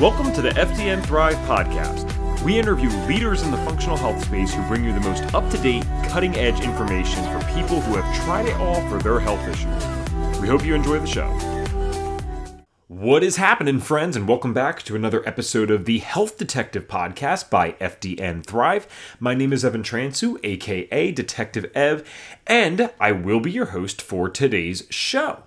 Welcome to the FDN Thrive podcast. We interview leaders in the functional health space who bring you the most up to date, cutting edge information for people who have tried it all for their health issues. We hope you enjoy the show. What is happening, friends, and welcome back to another episode of the Health Detective Podcast by FDN Thrive. My name is Evan Transue, aka Detective Ev, and I will be your host for today's show.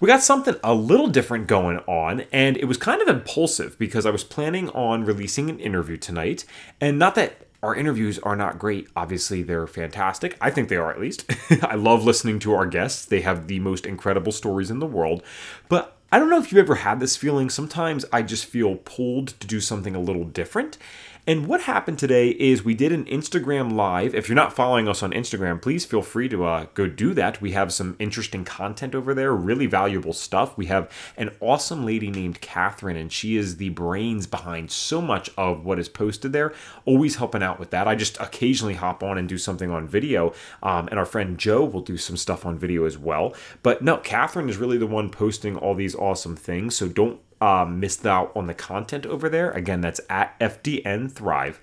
We got something a little different going on, and it was kind of impulsive because I was planning on releasing an interview tonight. And not that our interviews are not great, obviously, they're fantastic. I think they are at least. I love listening to our guests, they have the most incredible stories in the world. But I don't know if you've ever had this feeling. Sometimes I just feel pulled to do something a little different. And what happened today is we did an Instagram live. If you're not following us on Instagram, please feel free to uh, go do that. We have some interesting content over there, really valuable stuff. We have an awesome lady named Catherine, and she is the brains behind so much of what is posted there, always helping out with that. I just occasionally hop on and do something on video, um, and our friend Joe will do some stuff on video as well. But no, Catherine is really the one posting all these awesome things, so don't um, missed out on the content over there. Again, that's at FDN Thrive.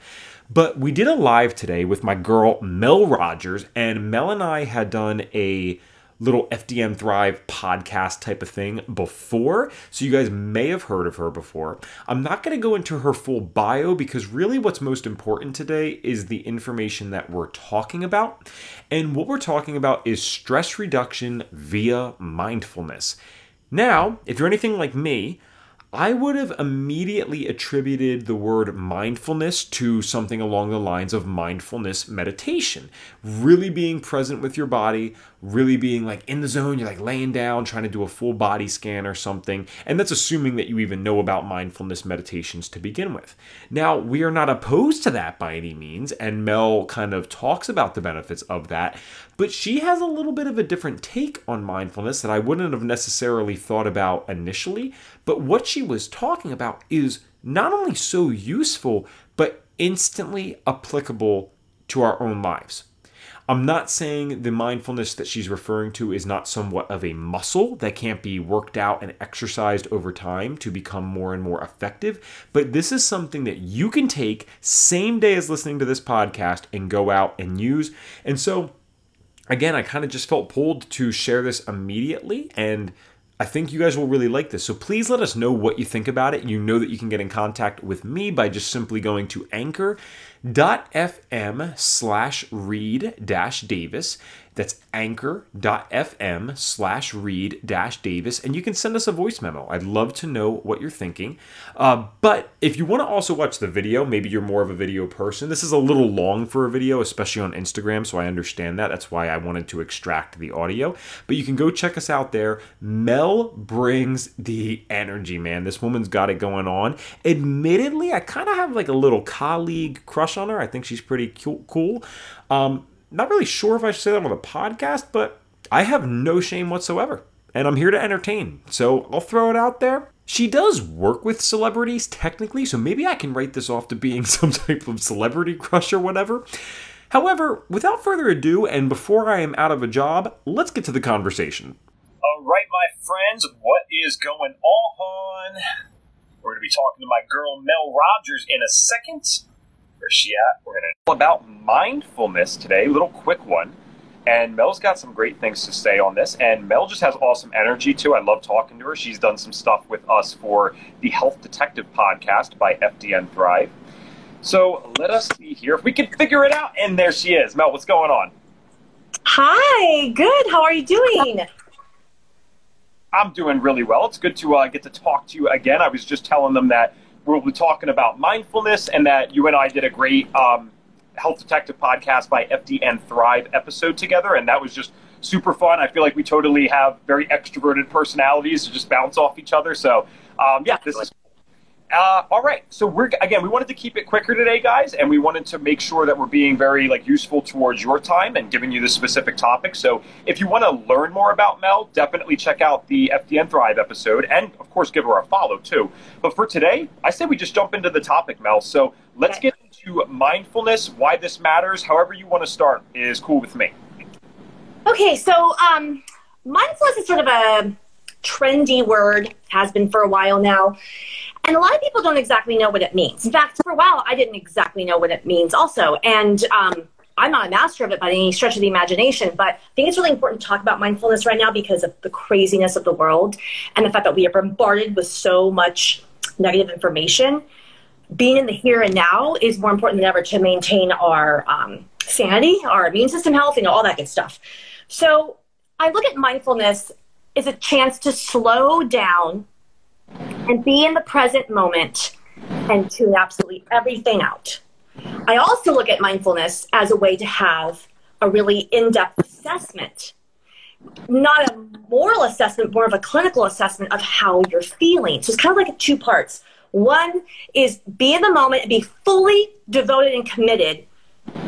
But we did a live today with my girl Mel Rogers, and Mel and I had done a little FDN Thrive podcast type of thing before, so you guys may have heard of her before. I'm not going to go into her full bio because really what's most important today is the information that we're talking about. And what we're talking about is stress reduction via mindfulness. Now, if you're anything like me, I would have immediately attributed the word mindfulness to something along the lines of mindfulness meditation. Really being present with your body, really being like in the zone, you're like laying down, trying to do a full body scan or something. And that's assuming that you even know about mindfulness meditations to begin with. Now, we are not opposed to that by any means, and Mel kind of talks about the benefits of that, but she has a little bit of a different take on mindfulness that I wouldn't have necessarily thought about initially. But what she was talking about is not only so useful, but instantly applicable to our own lives. I'm not saying the mindfulness that she's referring to is not somewhat of a muscle that can't be worked out and exercised over time to become more and more effective, but this is something that you can take same day as listening to this podcast and go out and use. And so, again, I kind of just felt pulled to share this immediately and I think you guys will really like this. So please let us know what you think about it. You know that you can get in contact with me by just simply going to anchor.fm slash reed dash Davis. That's anchor.fm slash reed dash Davis. And you can send us a voice memo. I'd love to know what you're thinking. Uh, but if you want to also watch the video, maybe you're more of a video person. This is a little long for a video, especially on Instagram. So I understand that. That's why I wanted to extract the audio. But you can go check us out there. Mel brings the energy, man. This woman's got it going on. Admittedly, I kind of have like a little colleague crush on her. I think she's pretty cool. Um, not really sure if I should say that on a podcast, but I have no shame whatsoever. And I'm here to entertain. So I'll throw it out there. She does work with celebrities technically, so maybe I can write this off to being some type of celebrity crush or whatever. However, without further ado, and before I am out of a job, let's get to the conversation. All right, my friends, what is going on? We're going to be talking to my girl Mel Rogers in a second. At? We're going to about mindfulness today, little quick one. And Mel's got some great things to say on this. And Mel just has awesome energy too. I love talking to her. She's done some stuff with us for the Health Detective podcast by FDN Thrive. So let us see here if we can figure it out. And there she is. Mel, what's going on? Hi, good. How are you doing? I'm doing really well. It's good to uh, get to talk to you again. I was just telling them that we'll be talking about mindfulness and that you and I did a great um, Health Detective podcast by FDN Thrive episode together, and that was just super fun. I feel like we totally have very extroverted personalities to just bounce off each other. So, um, yeah, this is uh, all right. So we're again, we wanted to keep it quicker today, guys, and we wanted to make sure that we're being very like useful towards your time and giving you the specific topic. So if you want to learn more about Mel, definitely check out the FDN Thrive episode, and of course, give her a follow too. But for today, I say we just jump into the topic, Mel. So let's get into mindfulness, why this matters. However you want to start is cool with me. Okay, so um, mindfulness is sort of a trendy word, has been for a while now. And a lot of people don't exactly know what it means. In fact, for a while, I didn't exactly know what it means also. And um, I'm not a master of it by any stretch of the imagination, but I think it's really important to talk about mindfulness right now because of the craziness of the world and the fact that we are bombarded with so much negative information. Being in the here and now is more important than ever to maintain our um, sanity, our immune system health, you know, all that good stuff. So I look at mindfulness as a chance to slow down and be in the present moment and tune absolutely everything out. I also look at mindfulness as a way to have a really in depth assessment, not a moral assessment, more of a clinical assessment of how you're feeling. So it's kind of like two parts. One is be in the moment and be fully devoted and committed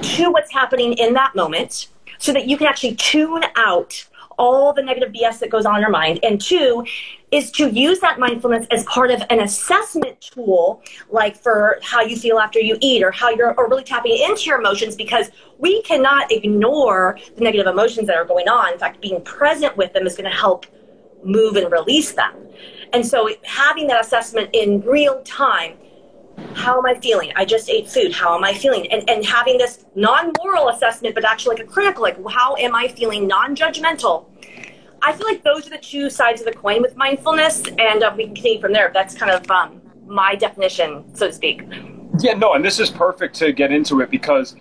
to what's happening in that moment so that you can actually tune out all the negative BS that goes on in your mind. And two is to use that mindfulness as part of an assessment tool, like for how you feel after you eat or how you're or really tapping into your emotions because we cannot ignore the negative emotions that are going on. In fact, being present with them is going to help move and release them. And so having that assessment in real time how am I feeling? I just ate food. How am I feeling? And, and having this non moral assessment, but actually like a critical, like, how am I feeling? Non judgmental. I feel like those are the two sides of the coin with mindfulness, and uh, we can continue from there. That's kind of um, my definition, so to speak. Yeah, no, and this is perfect to get into it because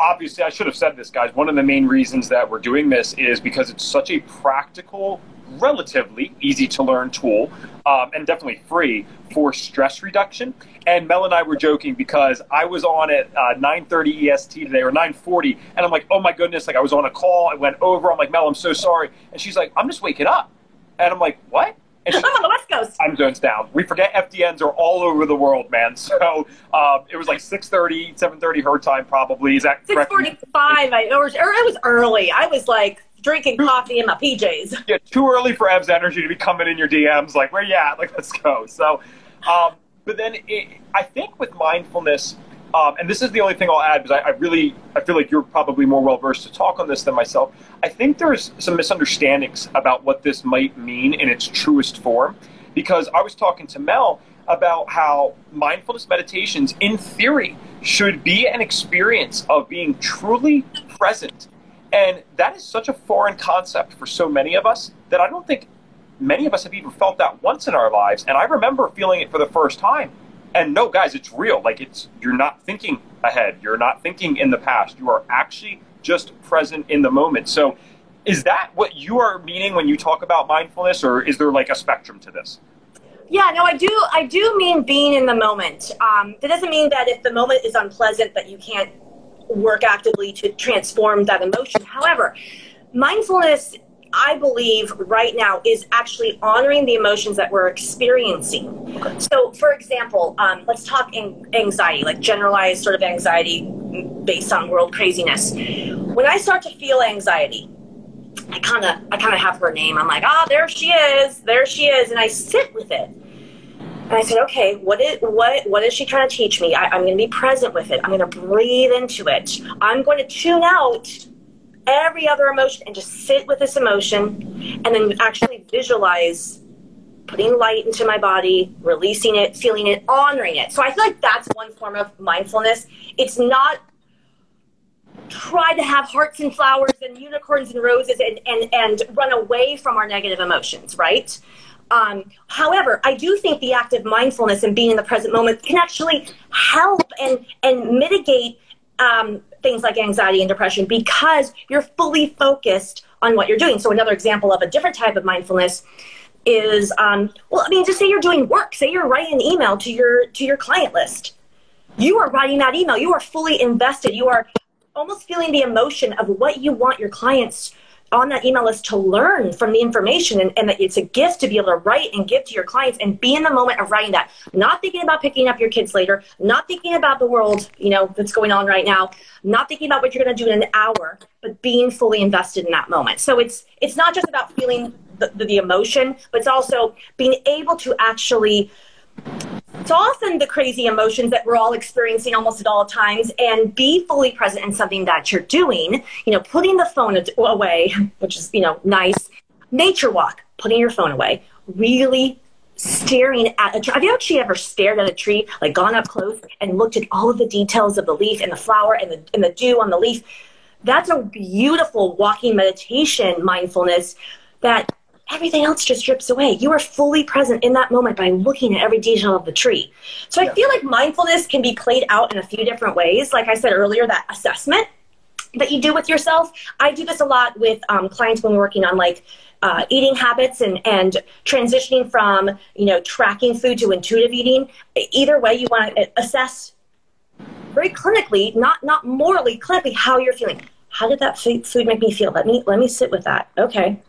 obviously I should have said this, guys. One of the main reasons that we're doing this is because it's such a practical relatively easy to learn tool um, and definitely free for stress reduction. And Mel and I were joking because I was on at uh, 9:30 EST today or 9:40, and I'm like, oh my goodness, like I was on a call, I went over. I'm like, Mel, I'm so sorry, and she's like, I'm just waking up, and I'm like, what? And I'm on the West Coast. I'm zones down. We forget FDNs are all over the world, man. So um, it was like 6:30, 7:30 her time, probably. Is that 6:45? I or, or it was early. I was like drinking coffee in my PJs. Yeah, too early for Ev's energy to be coming in your DMs. Like, where you at? Like, let's go. So, um, but then it, I think with mindfulness, um, and this is the only thing I'll add because I, I, really I feel like you're probably more well versed to talk on this than myself. I think there's some misunderstandings about what this might mean in its truest form, because I was talking to Mel about how mindfulness meditations, in theory, should be an experience of being truly present and that is such a foreign concept for so many of us that I don't think many of us have even felt that once in our lives. And I remember feeling it for the first time. And no, guys, it's real. Like it's you're not thinking ahead. You're not thinking in the past. You are actually just present in the moment. So is that what you are meaning when you talk about mindfulness or is there like a spectrum to this? Yeah, no, I do. I do mean being in the moment. Um, that doesn't mean that if the moment is unpleasant, that you can't work actively to transform that emotion. However, mindfulness, I believe, right now is actually honoring the emotions that we're experiencing. So, for example, um, let's talk anxiety, like generalized sort of anxiety based on world craziness. When I start to feel anxiety, I kind of I kind of have her name. I'm like, ah, oh, there she is, there she is, and I sit with it. And I said, okay, what is what what is she trying to teach me? I, I'm going to be present with it. I'm going to breathe into it. I'm going to tune out every other emotion and just sit with this emotion, and then actually visualize putting light into my body, releasing it, feeling it, honoring it. So I feel like that's one form of mindfulness. It's not try to have hearts and flowers and unicorns and roses and, and, and run away from our negative emotions, right? Um, however, I do think the act of mindfulness and being in the present moment can actually help and, and mitigate um, things like anxiety and depression because you're fully focused on what you're doing. So, another example of a different type of mindfulness is um, well, I mean, just say you're doing work. Say you're writing an email to your to your client list. You are writing that email. You are fully invested. You are almost feeling the emotion of what you want your clients on that email list to learn from the information and, and that it's a gift to be able to write and give to your clients and be in the moment of writing that. Not thinking about picking up your kids later not thinking about the world you know that's going on right now not thinking about what you're going to do in an hour but being fully invested in that moment. So it's it's not just about feeling the, the, the emotion but it's also being able to actually soften the crazy emotions that we're all experiencing almost at all times and be fully present in something that you're doing you know putting the phone away which is you know nice nature walk putting your phone away really staring at a tree. Have you actually ever stared at a tree, like gone up close and looked at all of the details of the leaf and the flower and the, and the dew on the leaf? That's a beautiful walking meditation mindfulness that everything else just drips away. You are fully present in that moment by looking at every detail of the tree. So I feel like mindfulness can be played out in a few different ways. Like I said earlier, that assessment that you do with yourself. I do this a lot with um, clients when we're working on like uh, eating habits and, and transitioning from you know tracking food to intuitive eating. Either way, you want to assess very clinically, not not morally, clinically how you're feeling. How did that food make me feel? Let me let me sit with that. Okay.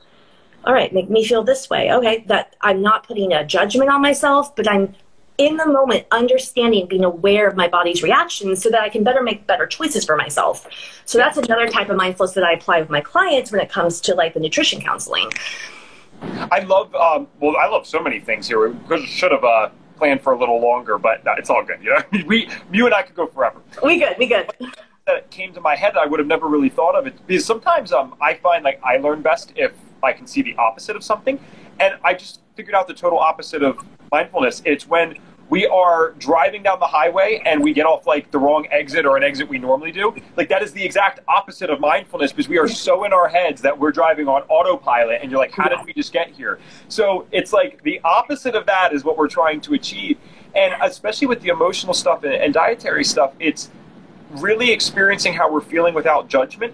All right, make me feel this way. Okay, that I'm not putting a judgment on myself, but I'm in the moment understanding being aware of my body's reactions so that i can better make better choices for myself. So that's another type of mindfulness that i apply with my clients when it comes to like the nutrition counseling. I love um, well i love so many things here. We should have uh, planned for a little longer but it's all good you know? We you and i could go forever. We good we good. That came to my head i would have never really thought of it because sometimes um, i find like i learn best if i can see the opposite of something and i just figured out the total opposite of mindfulness. It's when we are driving down the highway and we get off like the wrong exit or an exit we normally do. Like that is the exact opposite of mindfulness because we are so in our heads that we're driving on autopilot and you're like, how did we just get here? So it's like the opposite of that is what we're trying to achieve. And especially with the emotional stuff and, and dietary stuff, it's really experiencing how we're feeling without judgment.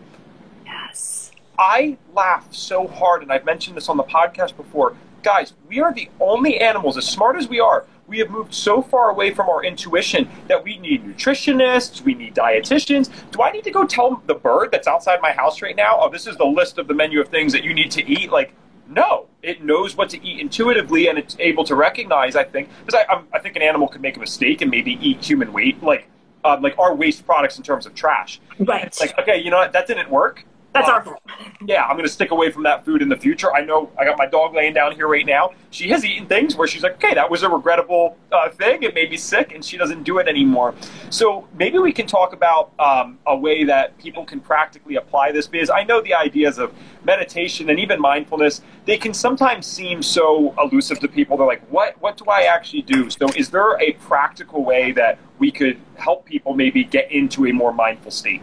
I laugh so hard, and I've mentioned this on the podcast before guys, we are the only animals, as smart as we are, we have moved so far away from our intuition that we need nutritionists, we need dietitians. Do I need to go tell the bird that's outside my house right now, oh, this is the list of the menu of things that you need to eat? Like, no, it knows what to eat intuitively and it's able to recognize, I think, because I, I, think an animal could make a mistake and maybe eat human weight, like, um, like our waste products in terms of trash. Right. It's like, okay, you know what, that didn't work that's uh, our fault. Yeah, I'm going to stick away from that food in the future. I know I got my dog laying down here right now. She has eaten things where she's like, okay, that was a regrettable uh, thing. It made me sick, and she doesn't do it anymore. So maybe we can talk about um, a way that people can practically apply this because I know the ideas of meditation and even mindfulness, they can sometimes seem so elusive to people. They're like, what, what do I actually do? So is there a practical way that we could help people maybe get into a more mindful state?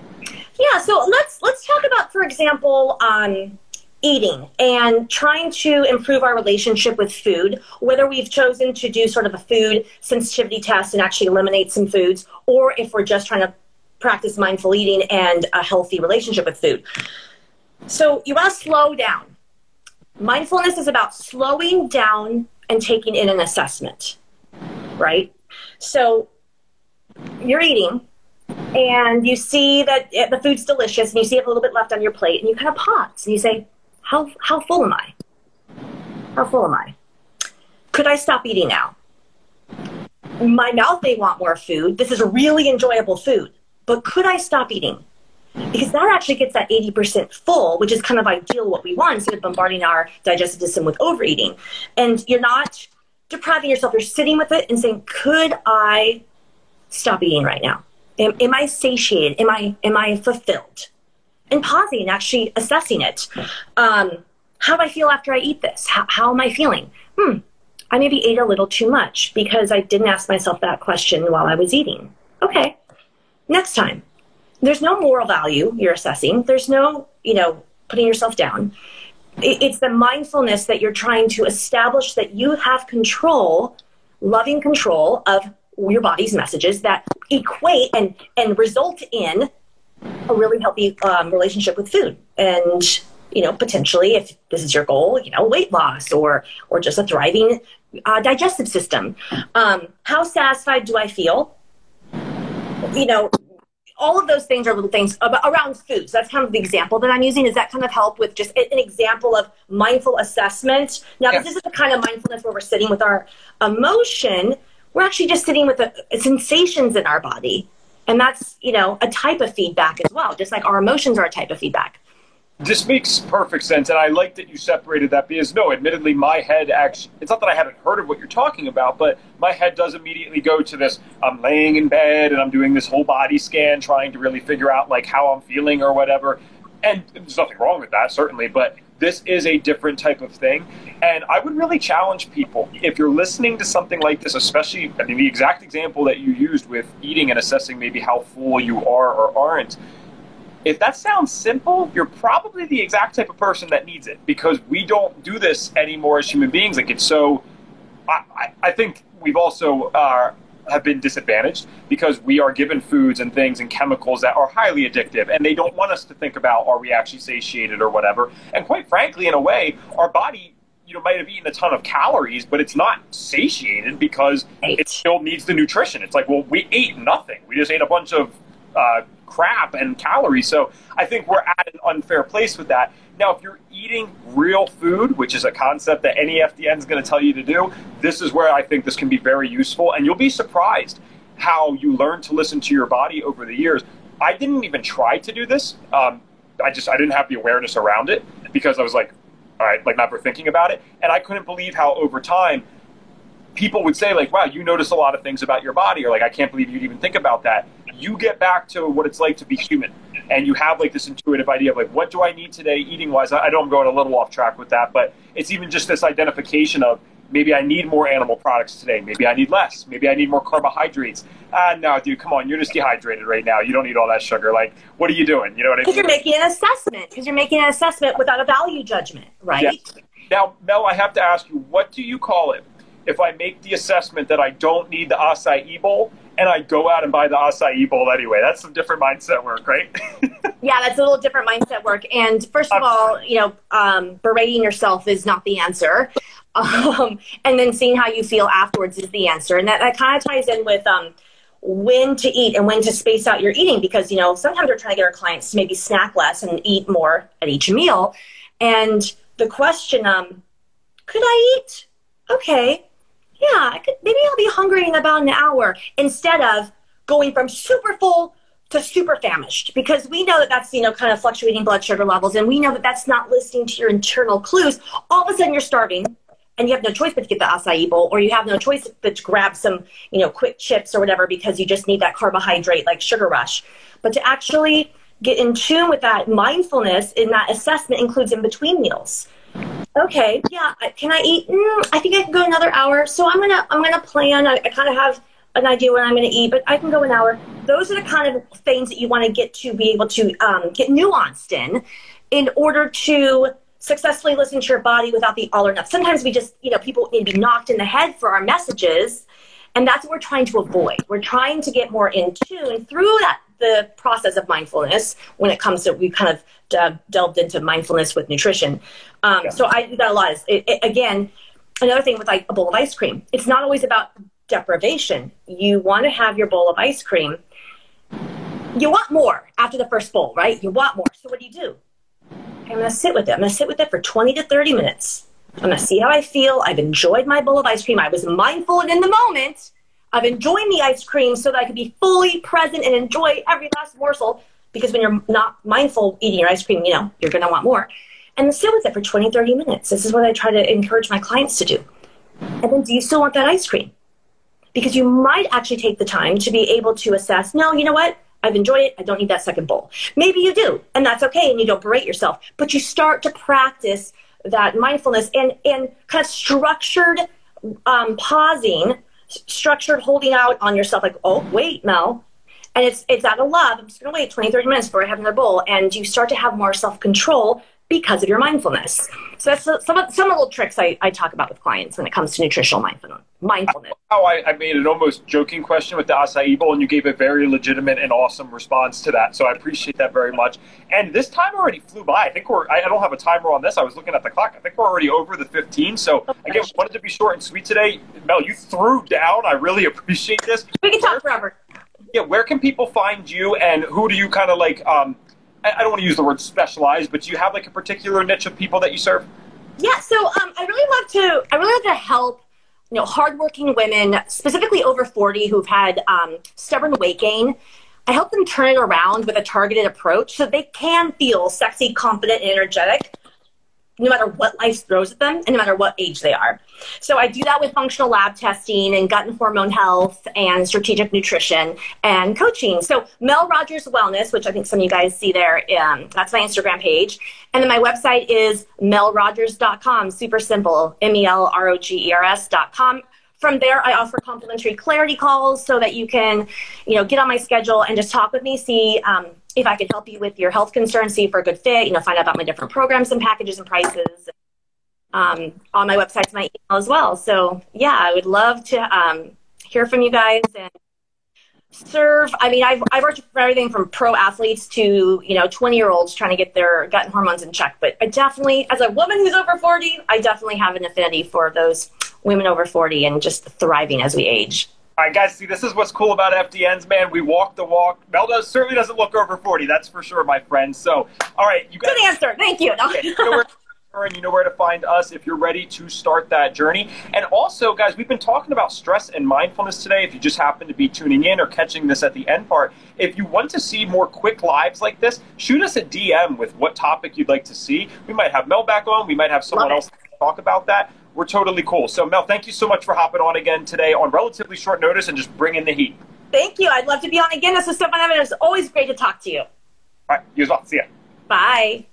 Yeah, so let's let's talk about, for example, um, eating and trying to improve our relationship with food, whether we've chosen to do sort of a food sensitivity test and actually eliminate some foods, or if we're just trying to practice mindful eating and a healthy relationship with food. So you want to slow down. Mindfulness is about slowing down and taking in an assessment, right? So you're eating, and you see that the food's delicious and you see a little bit left on your plate and you kind of pause and you say, how, how full am I? How full am I? Could I stop eating now? My mouth may want more food. This is a really enjoyable food, but could I stop eating? Because that actually gets that 80% full, which is kind of ideal what we want instead of bombarding our digestive system with overeating. And you're not depriving yourself, you're sitting with it and saying, could I stop eating right now? Am, am I satiated? Am I am I fulfilled? And pausing and actually assessing it. Um, how do I feel after I eat this? How, how am I feeling? Hmm, I maybe ate a little too much because I didn't ask myself that question while I was eating. Okay, next time. There's no moral value you're assessing. There's no, you know, putting yourself down. It's the mindfulness that you're trying to establish that you have control, loving control of your body's messages that equate and, and result in a really healthy um, relationship with food. And, you know, potentially if this is your goal, you know, weight loss or, or just a thriving uh, digestive system. Um, how satisfied do I feel? You know, all of those things are little things around food. So that's kind of the example that I'm using. is that kind of help with just an example of mindful assessment? Now, yes. this is the kind of mindfulness where we're sitting with our emotion we're actually just sitting with the sensations in our body. And that's, you know, a type of feedback as well, just like our emotions are a type of feedback. This makes perfect sense. And I like that you separated that because, no, admittedly, my head actually, it's not that I haven't heard of what you're talking about, but my head does immediately go to this I'm laying in bed and I'm doing this whole body scan, trying to really figure out like how I'm feeling or whatever. And there's nothing wrong with that, certainly, but this is a different type of thing. And I would really challenge people if you're listening to something like this, especially, I mean, the exact example that you used with eating and assessing maybe how full you are or aren't. If that sounds simple, you're probably the exact type of person that needs it because we don't do this anymore as human beings. Like it's so, I, I think we've also uh, have been disadvantaged because we are given foods and things and chemicals that are highly addictive and they don't want us to think about are we actually satiated or whatever. And quite frankly in a way our body you know might have eaten a ton of calories but it's not satiated because it still needs the nutrition. It's like well we ate nothing. We just ate a bunch of uh, crap and calories. So i think we're at an unfair place with that now, if you're eating real food, which is a concept that any FDN is going to tell you to do, this is where I think this can be very useful. And you'll be surprised how you learn to listen to your body over the years. I didn't even try to do this. Um, I just I didn't have the awareness around it because I was like, all right, like never thinking about it. And I couldn't believe how over time people would say like, wow, you notice a lot of things about your body, or like, I can't believe you'd even think about that. You get back to what it's like to be human and you have like this intuitive idea of like what do I need today eating wise. I know I'm going a little off track with that, but it's even just this identification of maybe I need more animal products today. Maybe I need less. Maybe I need more carbohydrates. Ah, uh, no, dude, come on. You're just dehydrated right now. You don't need all that sugar. Like, what are you doing? You know what I mean? Because you're making an assessment. Because you're making an assessment without a value judgment, right? Yes. Now, Mel, I have to ask you, what do you call it if I make the assessment that I don't need the acai bowl and I go out and buy the acai bowl anyway. That's some different mindset work, right? yeah, that's a little different mindset work. And first of all, you know, um, berating yourself is not the answer. Um, and then seeing how you feel afterwards is the answer. And that, that kind of ties in with um, when to eat and when to space out your eating because, you know, sometimes we're trying to get our clients to maybe snack less and eat more at each meal. And the question, um, could I eat? Okay, yeah, I could, maybe I'll be hungry in about an hour instead of going from super full to super famished because we know that that's you know kind of fluctuating blood sugar levels and we know that that's not listening to your internal clues. All of a sudden you're starving and you have no choice but to get the acai bowl or you have no choice but to grab some you know quick chips or whatever because you just need that carbohydrate like sugar rush. But to actually get in tune with that mindfulness in that assessment includes in between meals okay, yeah, can I eat? Mm, I think I can go another hour. So I'm gonna I'm gonna plan. I, I kind of have an idea when I'm gonna eat, but I can go an hour. Those are the kind of things that you want to get to be able to um, get nuanced in, in order to successfully listen to your body without the all or nothing. Sometimes we just, you know, people need to be knocked in the head for our messages, and that's what we're trying to avoid. We're trying to get more in tune through that the process of mindfulness when it comes to we kind of delved into mindfulness with nutrition. Um, yeah. So I do that a lot. It, it, again, another thing with like a bowl of ice cream, it's not always about deprivation. You want to have your bowl of ice cream. You want more after the first bowl, right? You want more. So what do you do? I'm going to sit with it. I'm going to sit with it for 20 to 30 minutes. I'm going to see how I feel. I've enjoyed my bowl of ice cream. I was mindful and in the moment of enjoying the ice cream so that I could be fully present and enjoy every last morsel. Because when you're not mindful eating your ice cream, you know, you're going to want more. And sit with it for 20, 30 minutes. This is what I try to encourage my clients to do. And then do you still want that ice cream? Because you might actually take the time to be able to assess, no, you know what? I've enjoyed it. I don't need that second bowl. Maybe you do, and that's okay, and you don't berate yourself. But you start to practice that mindfulness and, and kind of structured um, pausing structured holding out on yourself like oh wait Mel. And it's it's out of love. I'm just going to wait 20 30 minutes before i have another bowl. And you start to have more self-control because of your mindfulness. So that's some of, some of the little tricks I, I talk about with clients when it comes to nutritional mindfulness. mindfulness. How I, I made an almost joking question with the acai bowl, and you gave a very legitimate and awesome response to that. So I appreciate that very much. And this time already flew by. I think we're, I don't have a timer on this. I was looking at the clock. I think we're already over the 15. So okay. again, wanted to be short and sweet today. Mel, you threw down. I really appreciate this. We can talk forever. Yeah, where can people find you, and who do you kind of like? Um, I don't want to use the word specialized, but do you have like a particular niche of people that you serve? Yeah, so um, I really love to I really love to help you know hardworking women, specifically over forty, who've had um, stubborn weight gain. I help them turn it around with a targeted approach so they can feel sexy, confident, and energetic no matter what life throws at them and no matter what age they are. So I do that with functional lab testing and gut and hormone health and strategic nutrition and coaching. So Mel Rogers Wellness, which I think some of you guys see there, um, that's my Instagram page. And then my website is melrogers.com, super simple, M-E-L-R-O-G-E-R-S.com from there i offer complimentary clarity calls so that you can you know get on my schedule and just talk with me see um, if I can help you with your health concerns, see for a good fit, you know, find out about my different programs and packages and prices. Um, on my website's my email as well. So yeah, I would love to um, hear from you guys and serve. I mean, I've, I've worked for everything from pro athletes to, you know, 20 year olds trying to get their gut and hormones in check. But I definitely, as a woman who's over 40, I definitely have an affinity for those women over 40 and just thriving as we age. All right, guys, see, this is what's cool about FDNs, man. We walk the walk. Mel does, certainly doesn't look over 40, that's for sure, my friend. So, all right, you guys. Good answer. Thank you. Okay, you know and you know where to find us if you're ready to start that journey. And also, guys, we've been talking about stress and mindfulness today. If you just happen to be tuning in or catching this at the end part, if you want to see more quick lives like this, shoot us a DM with what topic you'd like to see. We might have Mel back on, we might have someone else talk about that we're totally cool. So, Mel, thank you so much for hopping on again today on relatively short notice and just bringing the heat. Thank you. I'd love to be on again. This was so fun. It's always great to talk to you. All right. You as well. See ya. Bye.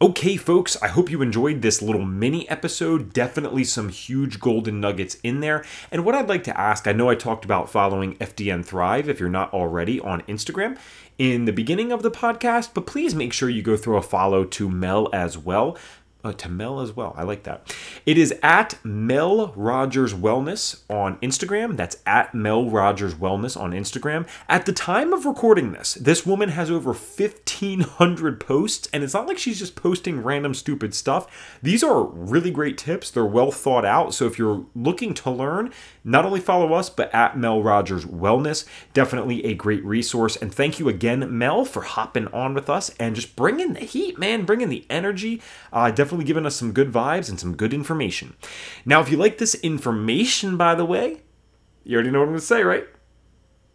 Okay, folks, I hope you enjoyed this little mini episode. Definitely some huge golden nuggets in there. And what I'd like to ask I know I talked about following FDN Thrive if you're not already on Instagram in the beginning of the podcast, but please make sure you go through a follow to Mel as well uh, to Mel as well. I like that. It is at Mel Rogers Wellness on Instagram. That's at Mel Rogers Wellness on Instagram. At the time of recording this, this woman has over 1,500 posts, and it's not like she's just posting random stupid stuff. These are really great tips. They're well thought out. So if you're looking to learn, not only follow us, but at Mel Rogers Wellness. Definitely a great resource. And thank you again, Mel, for hopping on with us and just bringing the heat, man, bringing the energy. Uh, definitely definitely given us some good vibes and some good information. Now, if you like this information, by the way, you already know what I'm going to say, right?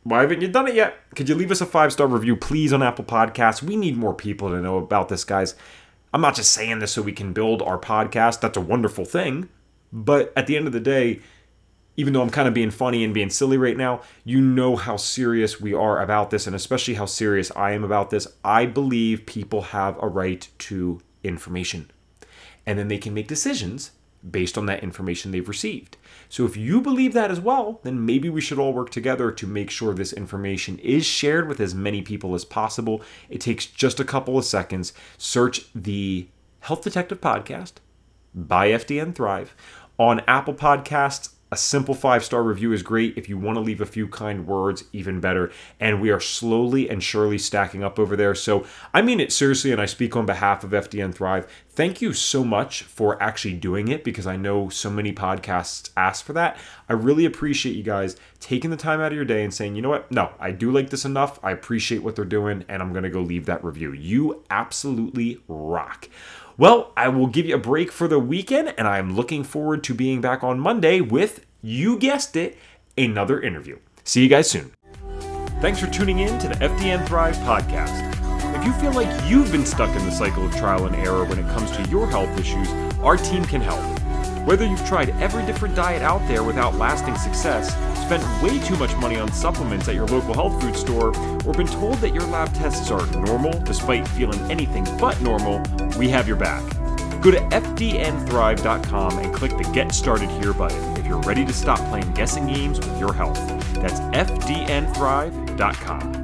Why haven't you done it yet? Could you leave us a five star review, please, on Apple Podcasts? We need more people to know about this, guys. I'm not just saying this so we can build our podcast. That's a wonderful thing. But at the end of the day, even though I'm kind of being funny and being silly right now, you know how serious we are about this, and especially how serious I am about this. I believe people have a right to information and then they can make decisions based on that information they've received. So if you believe that as well, then maybe we should all work together to make sure this information is shared with as many people as possible. It takes just a couple of seconds. Search the Health Detective Podcast by FDN Thrive on Apple Podcasts, a simple five star review is great. If you want to leave a few kind words, even better. And we are slowly and surely stacking up over there. So I mean it seriously, and I speak on behalf of FDN Thrive. Thank you so much for actually doing it because I know so many podcasts ask for that. I really appreciate you guys taking the time out of your day and saying, you know what? No, I do like this enough. I appreciate what they're doing, and I'm going to go leave that review. You absolutely rock. Well, I will give you a break for the weekend, and I'm looking forward to being back on Monday with, you guessed it, another interview. See you guys soon. Thanks for tuning in to the FDN Thrive podcast. If you feel like you've been stuck in the cycle of trial and error when it comes to your health issues, our team can help. Whether you've tried every different diet out there without lasting success, spent way too much money on supplements at your local health food store, or been told that your lab tests are normal despite feeling anything but normal, we have your back. Go to fdnthrive.com and click the Get Started Here button if you're ready to stop playing guessing games with your health. That's fdnthrive.com.